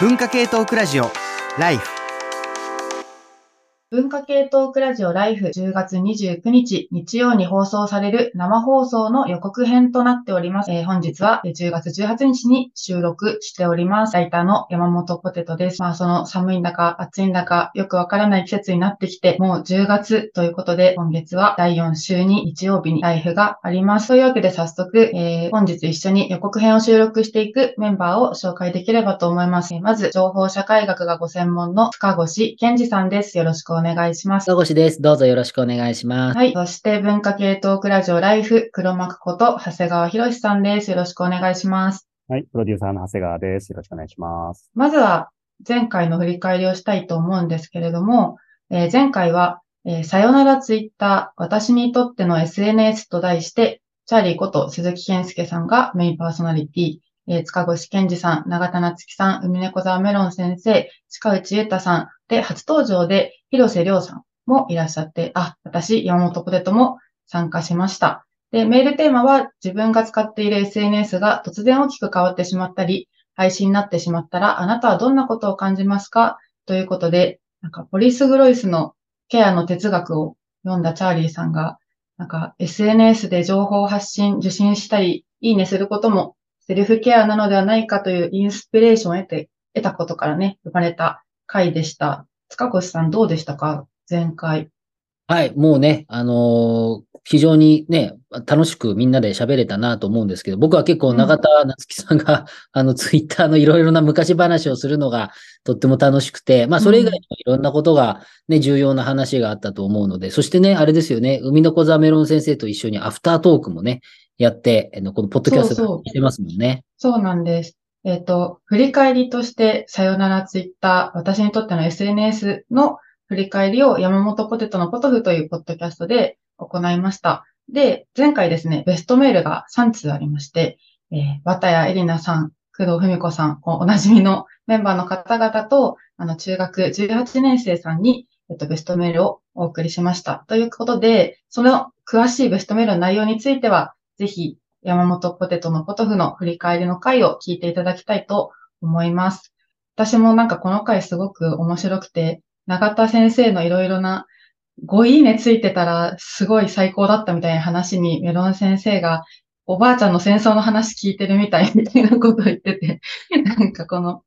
文化系トークラジオライフ文化系トークラジオライフ10月29日日曜に放送される生放送の予告編となっております。えー本日は10月18日に収録しております。ライターの山本ポテトです。まあその寒いんだか暑いんだかよくわからない季節になってきて、もう10月ということで今月は第4週に日曜日にライフがあります。というわけで早速、えー本日一緒に予告編を収録していくメンバーを紹介できればと思います。えーまず情報社会学がご専門の塚越健二さんです。よろしくお願いします。戸越です。どうぞよろしくお願いします。はい。そして、文化系トークラジオライフ、黒幕こと、長谷川博さんです。よろしくお願いします。はい、プロデューサーの長谷川です。よろしくお願いします。まずは、前回の振り返りをしたいと思うんですけれども、えー前回は、えーさよならツイッター、私にとっての SNS と題して、チャーリーこと鈴木健介さんがメインパーソナリティ、えー塚越健二さん、永田夏樹さん、海猫沢メロン先生、近内裕太さんで、初登場で広瀬亮さんもいらっしゃって、あ、私、山本ポテトも参加しました。で、メールテーマは自分が使っている SNS が突然大きく変わってしまったり、配信になってしまったら、あなたはどんなことを感じますか？ということで、なんか、ポリス・グロイスのケアの哲学を読んだチャーリーさんが、なんか、SNS で情報発信、受信したり、いいねすることも、セルフケアなのではないかというインスピレーションを得て、得たことからね、生まれた回でした。塚越さんどうでしたか？前回。はい、もうね、あのー非常にね、楽しくみんなで喋れたなと思うんですけど、僕は結構うん永田夏樹さんが、あの、ツイッターのいろいろな昔話をするのがとっても楽しくて、まあ、それ以外にもいろんなことがね、重要な話があったと思うので、そしてね、あれですよね、海の小沢メロン先生と一緒にアフタートークもね、やって、このポッドキャスそうそうトしてますもんね。そうなんです。えっ、と、振り返りとして、さよならツイッター、私にとっての SNS の振り返りを山本ポテトのポトフというポッドキャストで行いました。で、前回ですね、ベストメールが3通ありまして、えー、綿谷エリナさん、工藤文子さん、おおなじみのメンバーの方々と、あの、中学18年生さんに、えっと、ベストメールをお送りしました。ということで、その詳しいベストメールの内容については、ぜひ、山本ポテトのポトフの振り返りの回を聞いていただきたいと思います。私もなんかこの回すごく面白くて、永田先生のいろいろなごいいねついてたらすごい最高だったみたいな話にメロン先生がおばあちゃんの戦争の話聞いてるみたいみたいなことを言ってて、なんかこの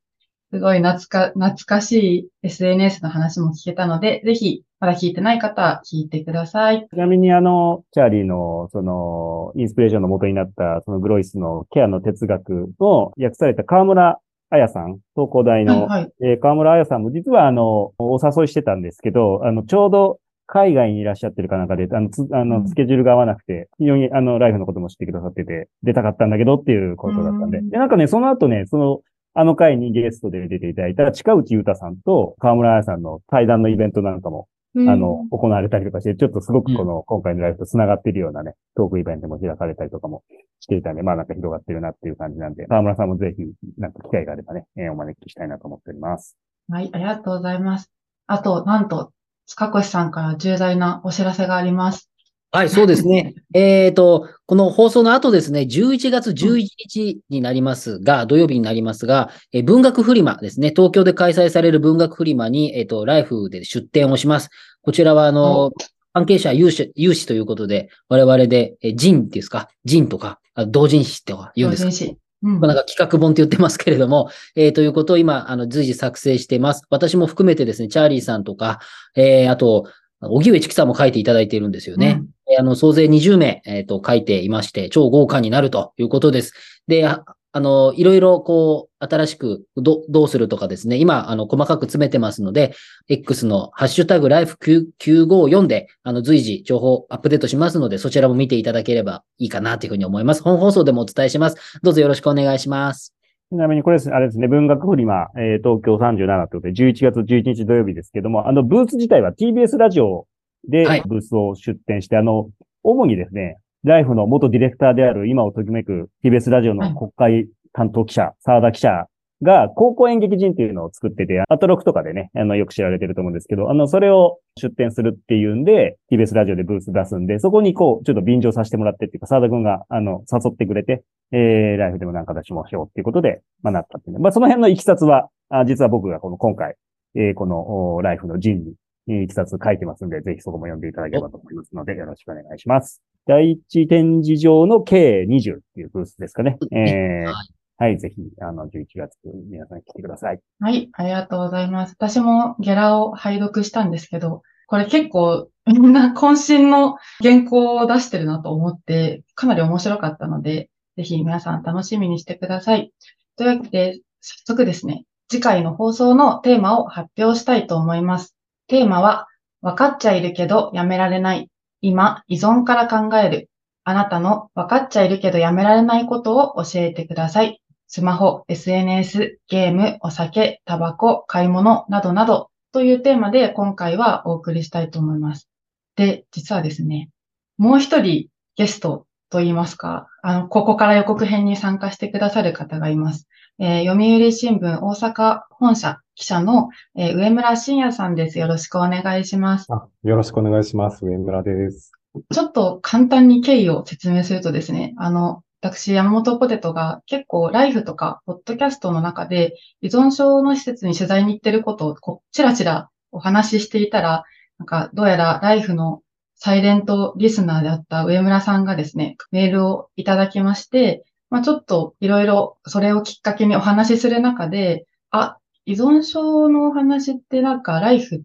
すごい懐か、懐かしい SNS の話も聞けたので、ぜひまだ聞いてない方は聞いてください。ちなみにあの、チャーリーの、その、インスピレーションの元になった、そのグロイスのケアの哲学を訳された河村彩さん、東工大の、はいはい。えー河村彩さんも実はあの、お誘いしてたんですけど、あの、ちょうど海外にいらっしゃってるかなんかで、あの、つあうんの、スケジュールが合わなくて、非常にあの、ライフのことも知ってくださってて、出たかったんだけどっていうことだったんで。うんで、なんかね、その後ね、その、あの回にゲストで出ていただいた近内裕太さんと河村彩さんの対談のイベントなんかもうんあの、行われたりとかして、ちょっとすごくこの、今回のライブと繋がっているようなね、トークイベントも開かれたりとかもしていたんで、まあなんか広がってるなっていう感じなんで、河村さんもぜひ、なんか機会があればね、えーお招きしたいなと思っております。はい、ありがとうございます。あと、なんと、塚越さんから重大なお知らせがあります。はい、そうですね。えっと、この放送の後ですね、11月11日になりますが、土曜日になりますが、えー文学フリマですね、東京で開催される文学フリマに、えっと、ライフで出展をします。こちらは、あの、関係者有志、有志ということで、我々で、えー、ジンっていうんですか、ジンとか、あ同人誌とか言うんですか？同人誌うんまあなんか企画本って言ってますけれども、えーということを今、あの、随時作成しています。私も含めてですね、チャーリーさんとか、えー、あと、荻上チキさんも書いていただいているんですよね。えーあの、総勢20名、えっ、と、書いていまして、超豪華になるということです。で、あの、いろいろ、こう、新しくど、どうするとかですね、今、あの、細かく詰めてますので、X のハッシュタグライフ954で、あの、随時情報アップデートしますので、そちらも見ていただければいいかなというふうに思います。本放送でもお伝えします。どうぞよろしくお願いします。ちなみにこれですね、あれですね、文学フリマ、えー東京37ということで、11月11日土曜日ですけども、あの、ブース自体は TBS ラジオではいブースを出展して、あの、主にですね、ライフの元ディレクターである今をときめく TBS ラジオの国会担当記者、沢田記者が高校演劇人っていうのを作ってて、アトロクとかでね、あの、よく知られてると思うんですけど、あの、それを出展するっていうんで、TBS ラジオでブース出すんで、そこにこう、ちょっと便乗させてもらってっていうか、沢田くんが、あの、誘ってくれて、えー、ライフでもなんか出しましょうっていうことで、まあ、なったっていうね。まあ、その辺のいきさつは、あ実は僕がこの今回、えーこのおライフの陣に、えー一冊書いてますんで、ぜひそこも読んでいただければと思いますので、よろしくお願いします。第一展示場の K20 っていうブースですかね。えーはいはい、ぜひ、あの、11月、皆さん来てください。はい、ありがとうございます。私もゲラを拝読したんですけど、これ結構みんな渾身の原稿を出してるなと思って、かなり面白かったので、ぜひ皆さん楽しみにしてください。というわけで、早速ですね、次回の放送のテーマを発表したいと思います。テーマは、分かっちゃいるけどやめられない。今、依存から考える。あなたの分かっちゃいるけどやめられないことを教えてください。スマホ、SNS、ゲーム、お酒、タバコ、買い物などなどというテーマで今回はお送りしたいと思います。で、実はですね、もう一人ゲストと言いますか、あの、ここから予告編に参加してくださる方がいます。えー読売新聞大阪本社記者の、えー上村信也さんです。よろしくお願いします。あ、よろしくお願いします。上村です。ちょっと簡単に経緯を説明するとですね、あの、私、山本ポテトが結構ライフとか、ポッドキャストの中で依存症の施設に取材に行ってることをこう、ちらちらお話ししていたら、なんか、どうやらライフのサイレントリスナーであった上村さんがですね、メールをいただきまして、まあちょっといろいろそれをきっかけにお話しする中で、あ、依存症のお話ってなんかライフ、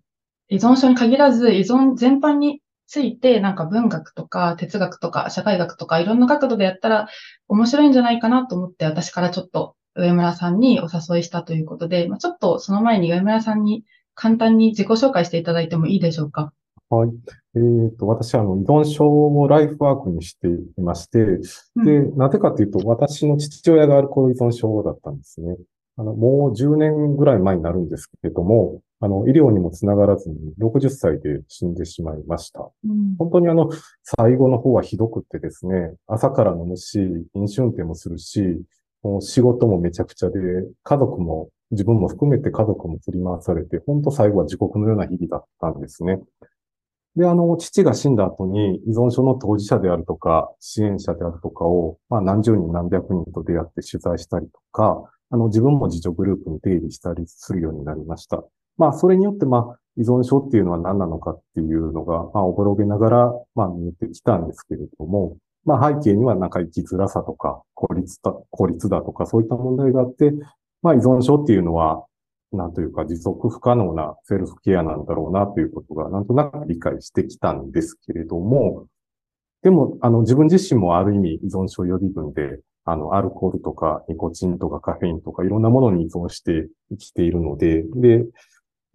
依存症に限らず依存全般について、なんか文学とか哲学とか社会学とかいろんな角度でやったら面白いんじゃないかなと思って私からちょっと上村さんにお誘いしたということで、まあ、ちょっとその前に上村さんに簡単に自己紹介していただいてもいいでしょうか？はい。えっと、私はあの依存症をライフワークにしていまして、うんで、なぜかというと、私の父親がアルコール依存症だったんですね。あの、もう10年ぐらい前になるんですけれども、あの、医療にもつながらずに60歳で死んでしまいました。うん本当にあの、最後の方はひどくってですね、朝から飲むし、飲酒運転もするし、もう仕事もめちゃくちゃで、家族も、自分も含めて家族も振り回されて、本当最後は地獄のような日々だったんですね。で、あの、父が死んだ後に依存症の当事者であるとか、支援者であるとかを、まあ何十人何百人と出会って取材したりとか、あの、自分も自助グループに出入りしたりするようになりました。まあ、それによって、まあ、依存症っていうのは何なのかっていうのが、まあ、おぼろげながら、まあ、見えてきたんですけれども、まあ、背景にはなんか生きづらさとか、孤立だ、孤立だとか、そういった問題があって、まあ、依存症っていうのは、なんというか持続不可能なセルフケアなんだろうなということが、なんとなく理解してきたんですけれども、でも、あの、自分自身もある意味依存症予備軍で、あの、アルコールとかニコチンとかカフェインとかいろんなものに依存して生きているので、で、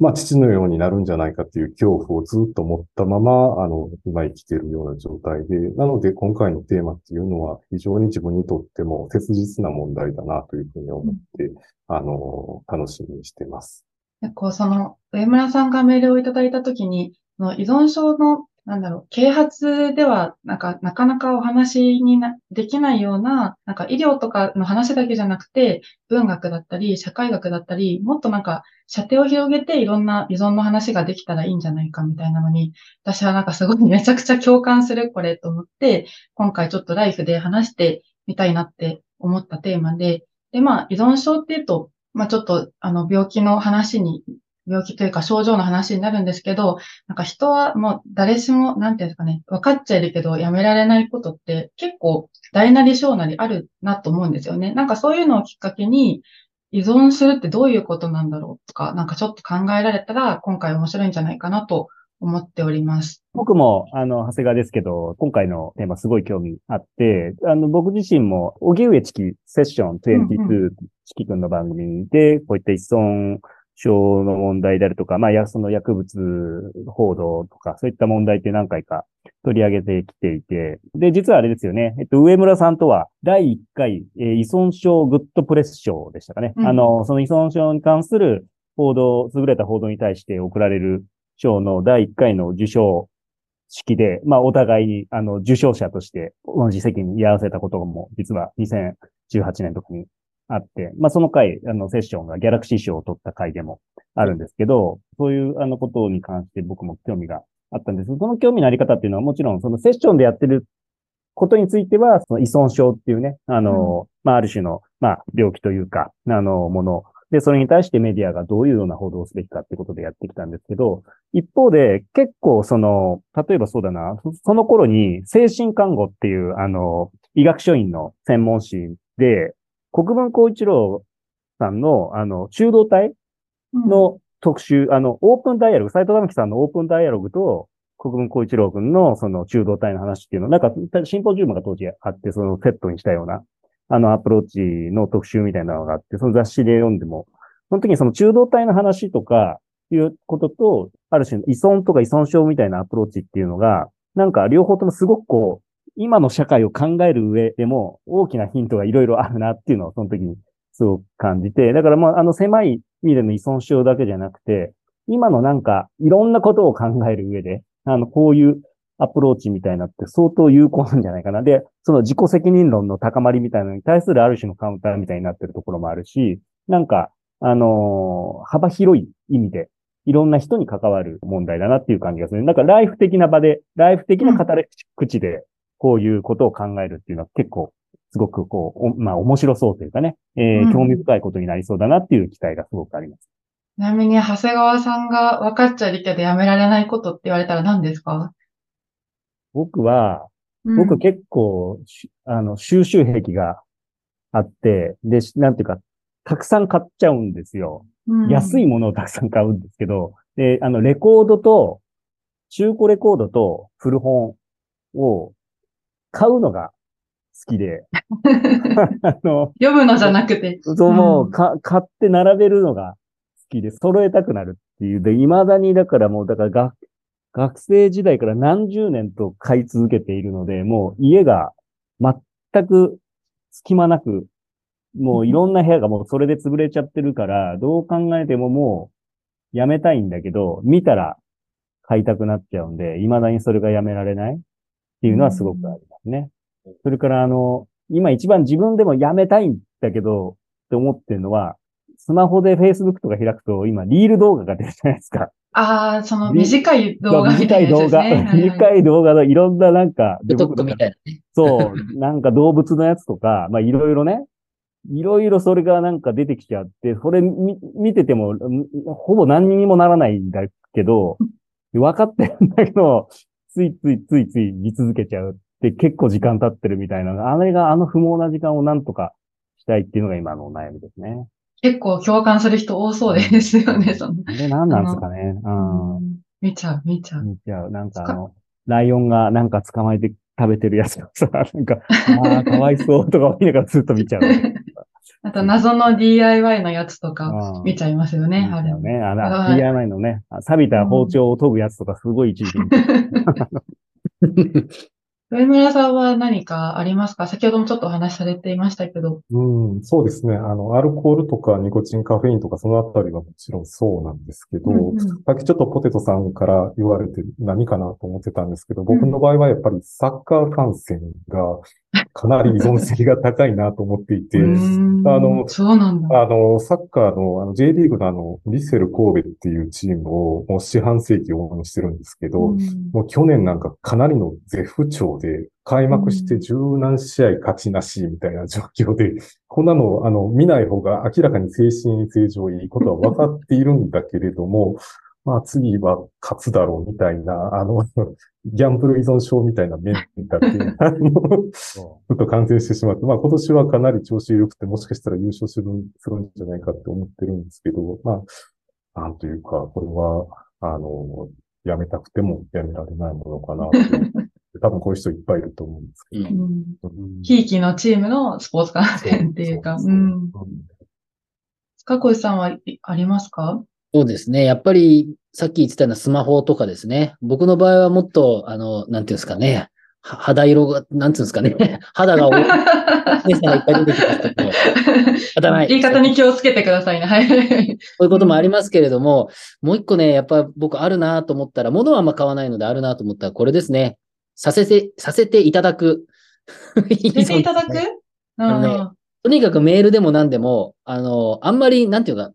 まあ、父のようになるんじゃないかっていう恐怖をずっと持ったまま、あの、今生きているような状態で、なので今回のテーマっていうのは非常に自分にとっても切実な問題だなというふうに思って、あの、楽しみにしてます。でこう、その、上村さんがメールをいただいたときに、その依存症の、なんだろう、啓発では、なんか、なかなかお話になできないような、なんか医療とかの話だけじゃなくて、文学だったり、社会学だったり、もっとなんか、射程を広げていろんな依存の話ができたらいいんじゃないかみたいなのに、私はなんかすごいめちゃくちゃ共感するこれと思って、今回ちょっとライフで話してみたいなって思ったテーマで、で、まあ、依存症っていうと、まあちょっと、あの、病気の話に、病気というか症状の話になるんですけど、なんか人はもう誰しも、なんていうんですかね、分かっちゃいるけどやめられないことって結構大なり小なりあるなと思うんですよね。なんかそういうのをきっかけに依存するってどういうことなんだろうとか、なんかちょっと考えられたら今回面白いんじゃないかなと思っております。僕も、あの、長谷川ですけど、今回のテーマすごい興味あって、あの、僕自身も、荻上チキセッションうん22、チキ君の番組で、こういった依存症の問題であるとか、まあ、や、その薬物報道とか、そういった問題って何回か取り上げてきていて、で、実はあれですよね、えっと、上村さんとは、第1回、えー依存症グッドプレス賞でしたかね。うん。あの、その依存症に関する報道、優れた報道に対して贈られる賞の第1回の受賞式で、まあ、お互いに、あの、受賞者として同じ席に居合わせたことも、実は2018年の時にあって、まあ、その回、あの、セッションがギャラクシー賞を取った回でもあるんですけど、そういう、あの、ことに関して僕も興味があったんです。その興味のあり方っていうのはもちろん、そのセッションでやってることについては、その依存症っていうね、あの、まあ、ある種の、まあ、病気というか、あの、もので、それに対してメディアがどういうような報道をすべきかってことでやってきたんですけど、一方で結構その、例えばそうだな、その頃に精神看護っていう、あの、医学書院の専門誌で、国分光一郎さんの、あの、中道体の特集、あの、オープンダイアログ、斎藤玉樹さんのオープンダイアログと、国分光一郎君のその中道体の話っていうの、なんか、シンポジウムが当時あって、そのセットにしたような、あのアプローチの特集みたいなのがあって、その雑誌で読んでも、その時にその中道体の話とかいうことと、ある種依存とか依存症みたいなアプローチっていうのが、なんか両方ともすごくこう、今の社会を考える上でも大きなヒントがいろいろあるなっていうのをその時にすごく感じて、だからもうあの狭い意味での依存症だけじゃなくて、今のなんかいろんなことを考える上で、あの、こういうアプローチみたいなって相当有効なんじゃないかな。で、その自己責任論の高まりみたいなのに対するある種のカウンターみたいになってるところもあるし、なんか、あのー、幅広い意味で、いろんな人に関わる問題だなっていう感じがする。だかライフ的な場で、ライフ的な語り口で、こういうことを考えるっていうのは結構、すごくこう、まあ面白そうというかね、えー、興味深いことになりそうだなっていう期待がすごくあります。ちなみに、長谷川さんが分かっちゃいけどやめられないことって言われたら何ですか？僕は、僕結構、あの、収集癖があって、で、なんていうか、たくさん買っちゃうんですよ。うん、安いものをたくさん買うんですけど、で、あの、レコードと、中古レコードと古本を買うのが好きで。あの読むのじゃなくて。そう、もう、か、買って並べるのが好きで、揃えたくなるっていう。で、未だに、だからもう、だから学学生時代から何十年と買い続けているので、もう家が全く隙間なく、もういろんな部屋がもうそれで潰れちゃってるから、どう考えてももうやめたいんだけど、見たら買いたくなっちゃうんで、未だにそれがやめられないっていうのはすごくありますね。それからあの、今一番自分でもやめたいんだけど、って思ってるのは、スマホで Facebook とか開くと今リール動画が出るじゃないですか。ああ、その短い動画みたいなね。短い動画、短い動画のいろんななんか、トックみたいなね。そう、なんか動物のやつとか、まあいろいろね、いろいろそれがなんか出てきちゃって、それ見見てても、ほぼ何にもならないんだけど、分かってるんだけど、ついついついつい見続けちゃうって結構時間経ってるみたいな、あれがあの不毛な時間をなんとかしたいっていうのが今のお悩みですね。結構共感する人多そうですよね、その。あれ何なんですかね。うん。見ちゃう、見ちゃう。見ちゃう。なんかあの、ライオンがなんか捕まえて食べてるやつがさ、なんか、ああ、かわいそうとか思いながらずっと見ちゃう。あと、謎の DIY のやつとか見ちゃいますよね、あれ。ね。あの、DIY のね、錆びた包丁を研ぐやつとかすごい一時期。上村さんは何かありますか？先ほどもちょっとお話しされていましたけど。うん、そうですね。あの、アルコールとかニコチン、カフェインとかそのあたりはもちろんそうなんですけど、うんうん、さっきちょっとポテトさんから言われて何かなと思ってたんですけど、僕の場合はやっぱりサッカー観戦がかなり依存性が高いなと思っていて、あの、そうなんだ。あの、サッカーの、あの、J リーグのあの、リッセル神戸っていうチームをもう四半世紀応援してるんですけど、もう去年なんかかなりの絶不調で、開幕して十何試合勝ちなしみたいな状況で、こんなの、あの、見ない方が明らかに精神正常いいことは分かっているんだけれども、まあ次は勝つだろうみたいな、あの、ギャンブル依存症みたいな面だっていう、あの、ちょっと感染してしまって、まあ今年はかなり調子良くて、もしかしたら優勝するするんじゃないかって思ってるんですけど、まあ、なんというか、これは、あの、やめたくてもやめられないものかな 多分こういう人いっぱいいると思うんですけど。ひいきのチームのスポーツ観戦っていうか。塚越さんはありますか？そうですね。やっぱり、さっき言ってたようなスマホとかですね。僕の場合はもっと、あの、なんていうんですかね。肌色が、なんていうんですかね。肌が多い。姉さんがいっぱい出てきますけど。肌ない。言い方に気をつけてくださいね。はい。そういうこともありますけれども、もう一個ね、やっぱ僕あるなと思ったら、物はあんま買わないのであるなと思ったら、これですね。させて、させていただく。させていただく？あのね、とにかくメールでも何でも、あの、あんまり、なんていうか、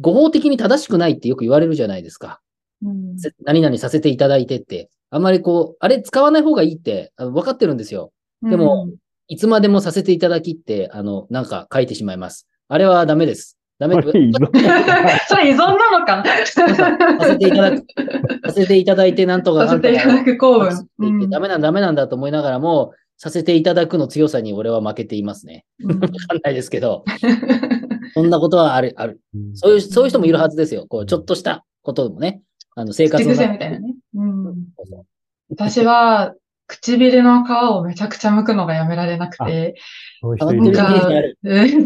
合法的に正しくないってよく言われるじゃないですか。うん、何々させていただいてって。あんまりこう、あれ使わない方がいいって分かってるんですよ。でも、うん、いつまでもさせていただきって、あの、なんか書いてしまいます。あれはダメです。ダメこれ依存 それ依存なのかなさせていただく、させていただいてなんとかさせていただく公文。うんダメなんだ、ダメなんだと思いながらも、させていただくの強さに俺は負けていますね。うん わかんないですけど、そんなことはある、ある。そういう、そういう人もいるはずですよ。こう、ちょっとしたことでもね。あの、生活口の癖みたいなね。うん私は、唇の皮をめちゃくちゃ剥くのがやめられなくて、そういう変わってるイメー人いるジある。うん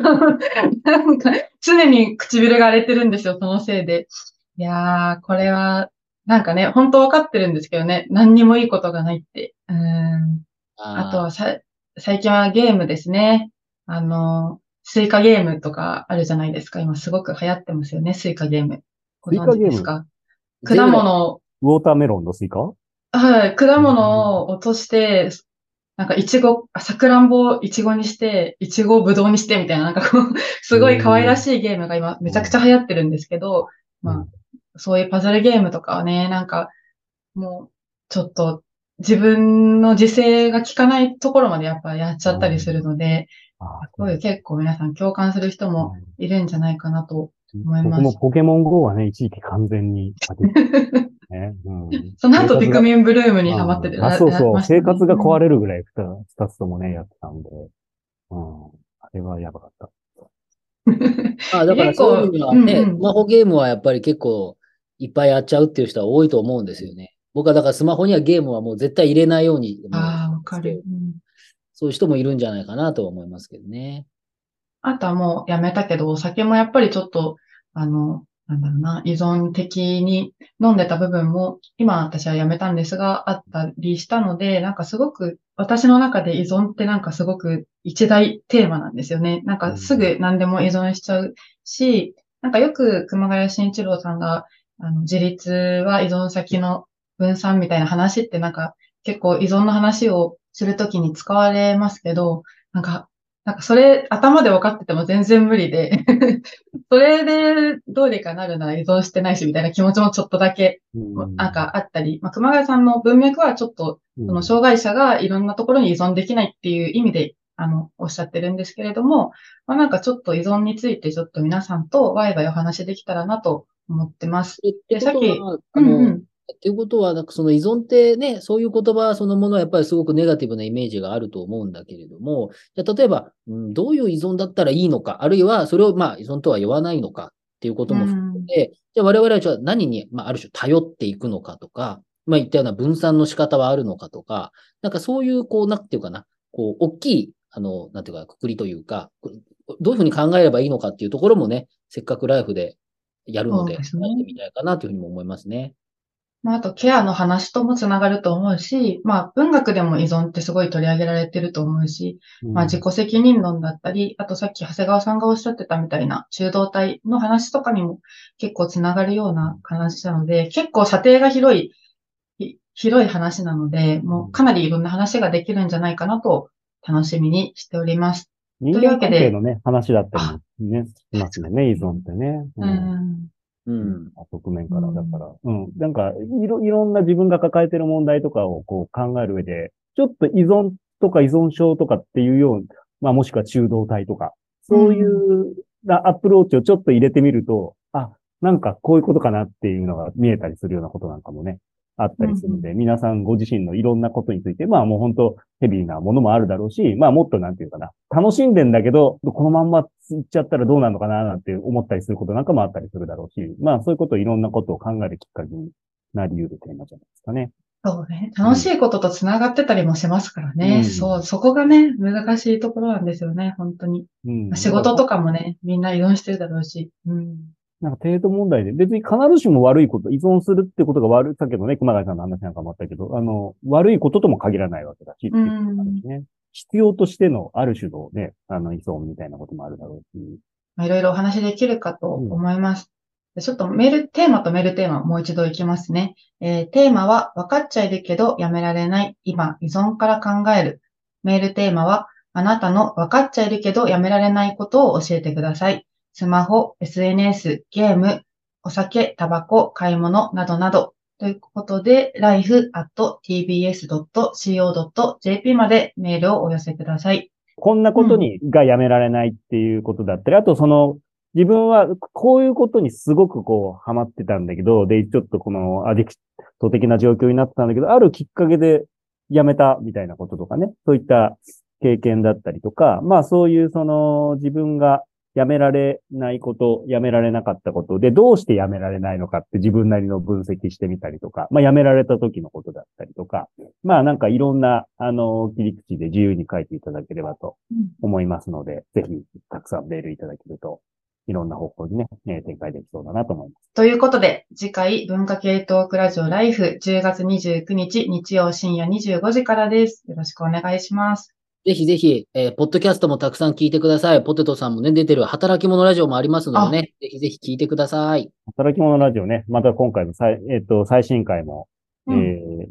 なんか、常に唇が荒れてるんですよ、そのせいで。いやー、これは、なんかね、本当わかってるんですけどね、何にもいいことがないって。うん。あとはさ、最近はゲームですね。あの、スイカゲームとかあるじゃないですか。今すごく流行ってますよね、スイカゲーム。ご存知ですか？果物。を、 watermelon のスイカ？はい、果物を落として、なんか、いちご、あさくらんぼをいちごにして、いちごをぶどうにしてみたいな、なんかこう、すごい可愛らしいゲームが今めちゃくちゃ流行ってるんですけど、まあ、そういうパズルゲームとかはね、なんか、もう、ちょっと、自分の自制が効かないところまでやっぱやっちゃったりするので、あこういう結構皆さん共感する人もいるんじゃないかなと思います僕もポケモン GO はね、一時期完全に ね。うんその後ピクミンブルームにハマってて、あ、そうそう。生活が壊れれるぐらい二二つともね、やってたんで。うん。あれはやばかった。あだからそういう意味ではね、スマホゲームはやっぱり結構いっぱいやっちゃうっていう人は多いと思うんですよね。僕はだからスマホにはゲームはもう絶対入れないように。ああ、わかる。うんそういう人もいるんじゃないかなとは思いますけどね。あとはもうやめたけど、お酒もやっぱりちょっと、あの、なんだろうな、依存的に飲んでた部分も、今私はやめたんですが、あったりしたので、なんかすごく、私の中で依存ってなんかすごく一大テーマなんですよね。なんかすぐ何でも依存しちゃうし、なんかよく熊谷慎一郎さんが、あの、自立は依存先の分散みたいな話ってなんか結構依存の話をするときに使われますけど、なんかなんかそれ頭で分かってても全然無理で、それでどうにかなるなら依存してないしみたいな気持ちもちょっとだけうんなんかあったり、まあ、熊谷さんの文脈はちょっとうんその障害者がいろんなところに依存できないっていう意味であのおっしゃってるんですけれども、まあ、なんかちょっと依存についてちょっと皆さんとワイワイお話できたらなと思ってます。でさっきあうんの、うん。っていうことは、なんかその依存ってね、そういう言葉そのものはやっぱりすごくネガティブなイメージがあると思うんだけれども、じゃあ例えば、うん、どういう依存だったらいいのか、あるいはそれをまあ依存とは言わないのかっていうことも含めて、じゃあ我々はじゃあ何に、まあ、ある種頼っていくのかとか、まあ言ったような分散の仕方はあるのかとか、なんかそういう、こう、なんていうかな、こう、大きい、あの、なんていうか、くくりというか、どういうふうに考えればいいのかっていうところもね、せっかくライフでやるので、やってみたいかなというふうにも思いますね。まあ、あとケアの話ともつながると思うし、まあ、文学でも依存ってすごい取り上げられてると思うし、まあ、自己責任論だったり、あとさっき長谷川さんがおっしゃってたみたいな中道体の話とかにも結構つながるような話なので、結構射程が広い、ひ広い話なので、もうかなりいろんな話ができるんじゃないかなと楽しみにしております。人間関係のね、話だったりね、しますよね、依存ってね。う。ん。うん。側面から。だから、うん。なんか、いろ、いろんな自分が抱えてる問題とかをこう考える上で、ちょっと依存とか依存症とかっていうような、まあもしくは中道体とか、そういうなアプローチをちょっと入れてみると、あ、なんかこういうことかなっていうのが見えたりするようなことなんかもね、あったりするので、皆さんご自身のいろんなことについて、まあもう本当ヘビーなものもあるだろうし、まあもっとなんていうかな、楽しんでんだけど、このまんま行っちゃったらどうなるのかななんて思ったりすることなんかもあったりするだろうし、まあそういうことをいろんなことを考えるきっかけになり得るテーマじゃないですかね。そうね。楽しいこととつながってたりもしますからね。うんそう、そこがね、難しいところなんですよね、本当に。うん。仕事とかもね、みんな依存してるだろうし。うん。なんか程度問題で、別に必ずしも悪いこと、依存するってことが悪い、さっきのね、熊谷さんの話なんかもあったけど、あの、悪いこととも限らないわけだし、っていうことなんですね。必要としてのある種のね、あの、依存みたいなこともあるだろうし。まあいろいろお話できるかと思います。でちょっとメール、テーマとメールテーマもう一度いきますね。えーテーマは、分かっちゃいるけどやめられない、今、依存から考える。メールテーマは、あなたの分かっちゃいるけどやめられないことを教えてください。スマホ、SNS、ゲーム、お酒、タバコ、買い物などなど。ということで、life.tbs.co.jp までメールをお寄せください。こんなことに、がやめられないっていうことだったり、あとその、自分はこういうことにすごくこうハマってたんだけど、で、ちょっとこのアディクト的な状況になってたんだけど、あるきっかけで辞めたみたいなこととかね、そういった経験だったりとか、まあそういうその自分が辞められないこと、辞められなかったことで、どうして辞められないのかって自分なりの分析してみたりとか、まあ辞められた時のことだったりとか、まあなんかいろんな、あの、切り口で自由に書いていただければと思いますので、うん、ぜひたくさんメールいただけると、いろんな方向にね、展開できそうだなと思います。ということで、次回文化系トークラジオライフ10月29日日曜深夜25時からです。よろしくお願いします。ぜひぜひ、えー、ポッドキャストもたくさん聞いてください。ポテトさんもね、出てる働き者ラジオもありますのでね、ぜひぜひ聞いてください。働き者ラジオね、また今回の最、えっ、ー、と、最新回も、うん、え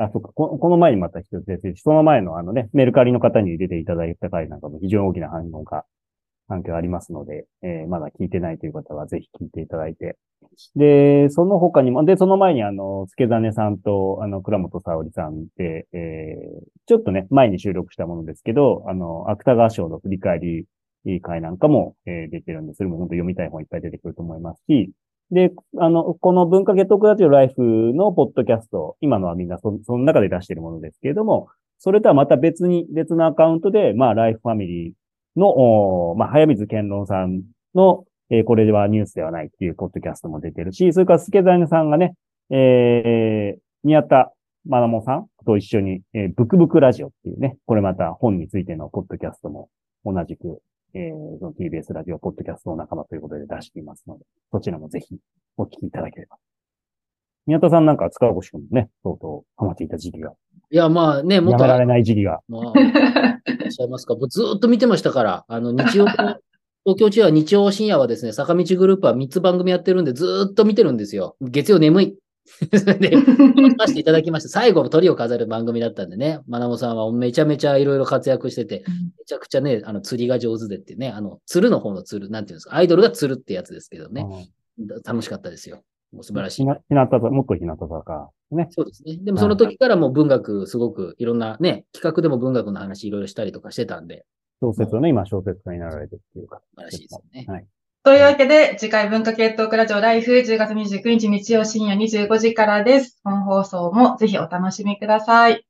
ー、あ、そっか。こ、この前にまた一つですし、その前のあのね、メルカリの方に出ていただいた回なんかも非常に大きな反応が、反響ありますので、えー、まだ聞いてないという方はぜひ聞いていただいて、で、その他にも、で、その前にあの、助真さんと、あの、倉本沙織さんで、えー、ちょっとね、前に収録したものですけど、あの、芥川賞の振り返り会なんかも、えー、出てるんで、それも本当読みたい本いっぱい出てくると思いますし、で、あの、この文化ゲットクラジオライフのポッドキャスト、今のはみんなそその中で出しているものですけれども、それとはまた別に、別のアカウントで、まあ、ライフファミリーの、まあ、早水健論さんのえー、これではニュースではないっていうポッドキャストも出てるし、それから助ザさんがね、えー、宮田まなもさんと一緒に、えー、ブクブクラジオっていうね、これまた本についてのポッドキャストも同じく、えー、その TBS ラジオポッドキャストの仲間ということで出していますので、そちらもぜひお聞きいただければ。宮田さんなんか塚越くんもね、相当ハマっていた時期が。いや、まあね、もっと。やめられない時期が。まあ、いらっしゃいますか。ずっと見てましたから、あの、日曜 東京地は日曜深夜はですね、坂道グループは3つ番組やってるんで、ずっと見てるんですよ。月曜眠い。で、話していただきました。最後の鳥を飾る番組だったんでね、まなもさんはめちゃめちゃいろいろ活躍してて、めちゃくちゃね、あの、釣りが上手でってね、あの、釣るの方の釣る、なんていうんですか、アイドルが釣るってやつですけどね。楽しかったですよ。もう素晴らしい。ひな、ひなたもっとひなたか。ね。そうですね。でもその時からも文学、すごくいろんなね、企画でも文学の話いろいろしたりとかしてたんで、小説をね、今小説家になられてるっていうか。素晴らしいですね。はい。というわけで、次回文化系トークラジオライフ10月29日日曜深夜25時からです。本放送もぜひお楽しみください。